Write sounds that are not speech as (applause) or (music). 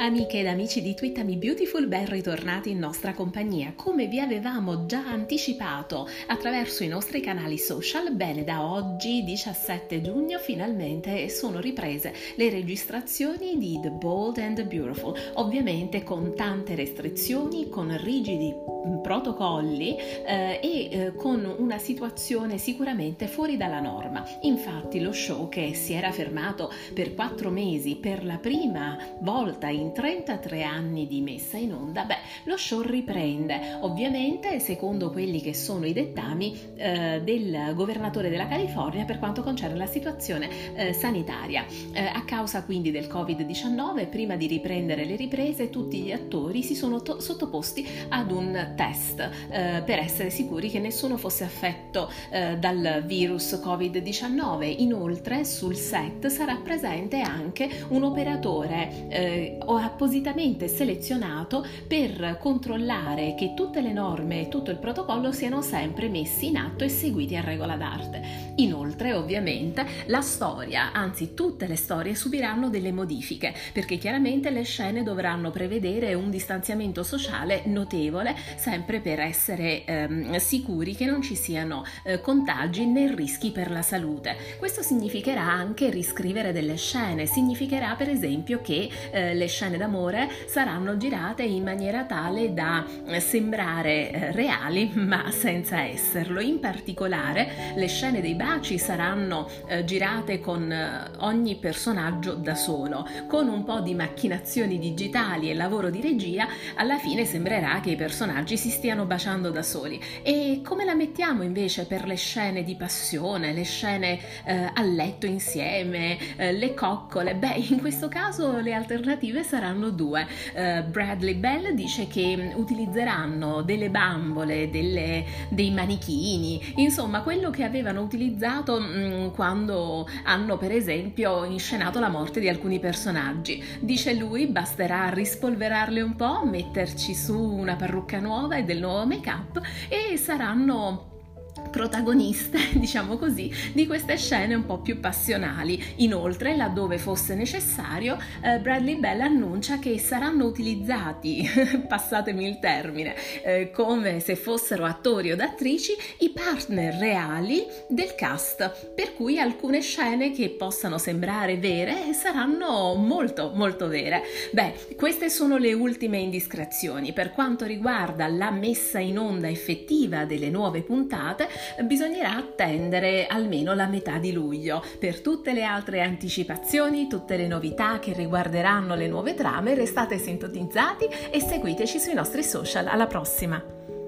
Amiche ed amici di Twittami Beautiful, ben ritornati in nostra compagnia. Come vi avevamo già anticipato attraverso i nostri canali social, bene da oggi 17 giugno finalmente sono riprese le registrazioni di The Bold and the Beautiful, ovviamente con tante restrizioni, con rigidi protocolli eh, e eh, con una situazione sicuramente fuori dalla norma. Infatti lo show che si era fermato per quattro mesi per la prima volta in 33 anni di messa in onda, beh, lo show riprende, ovviamente secondo quelli che sono i dettami eh, del governatore della California per quanto concerne la situazione eh, sanitaria. Eh, a causa quindi del Covid-19, prima di riprendere le riprese, tutti gli attori si sono to- sottoposti ad un test eh, per essere sicuri che nessuno fosse affetto eh, dal virus Covid-19. Inoltre sul set sarà presente anche un operatore eh, appositamente selezionato per controllare che tutte le norme e tutto il protocollo siano sempre messi in atto e seguiti a regola d'arte. Inoltre, ovviamente, la storia, anzi tutte le storie subiranno delle modifiche, perché chiaramente le scene dovranno prevedere un distanziamento sociale notevole, sempre per essere ehm, sicuri che non ci siano eh, contagi né rischi per la salute. Questo significherà anche riscrivere delle scene, significherà per esempio che eh, le scene d'amore saranno girate in maniera tale da eh, sembrare eh, reali ma senza esserlo. In particolare le scene dei baci saranno eh, girate con eh, ogni personaggio da solo, con un po' di macchinazioni digitali e lavoro di regia, alla fine sembrerà che i personaggi si stiano baciando da soli. E come la mettiamo invece per le scene di passione, le scene eh, a letto insieme, eh, le coccole? Beh, in questo caso le alternative saranno due. Uh, Bradley Bell dice che utilizzeranno delle bambole, delle, dei manichini, insomma quello che avevano utilizzato mh, mm, quando hanno per esempio inscenato la morte di alcuni personaggi. Dice lui basterà rispolverarle un po', metterci su una parrucca nuova e del nuovo make-up e saranno protagoniste, (laughs) diciamo così, di queste scene un po' più passionali. Inoltre, laddove fosse necessario, eh, Bradley Bell annuncia che saranno utilizzati, (laughs) passatemi il termine, eh, come se fossero attori o attrici, i partner reali del cast, per cui alcune scene che possano sembrare vere saranno molto molto vere. Beh, queste sono le ultime indiscrezioni. Per quanto riguarda la messa in onda effettiva delle nuove puntate, bisognerà attendere almeno la metà di luglio. Per tutte le altre anticipazioni, tutte le novità che riguarderanno le nuove trame, restate sintonizzati e seguiteci sui nostri social. Alla prossima!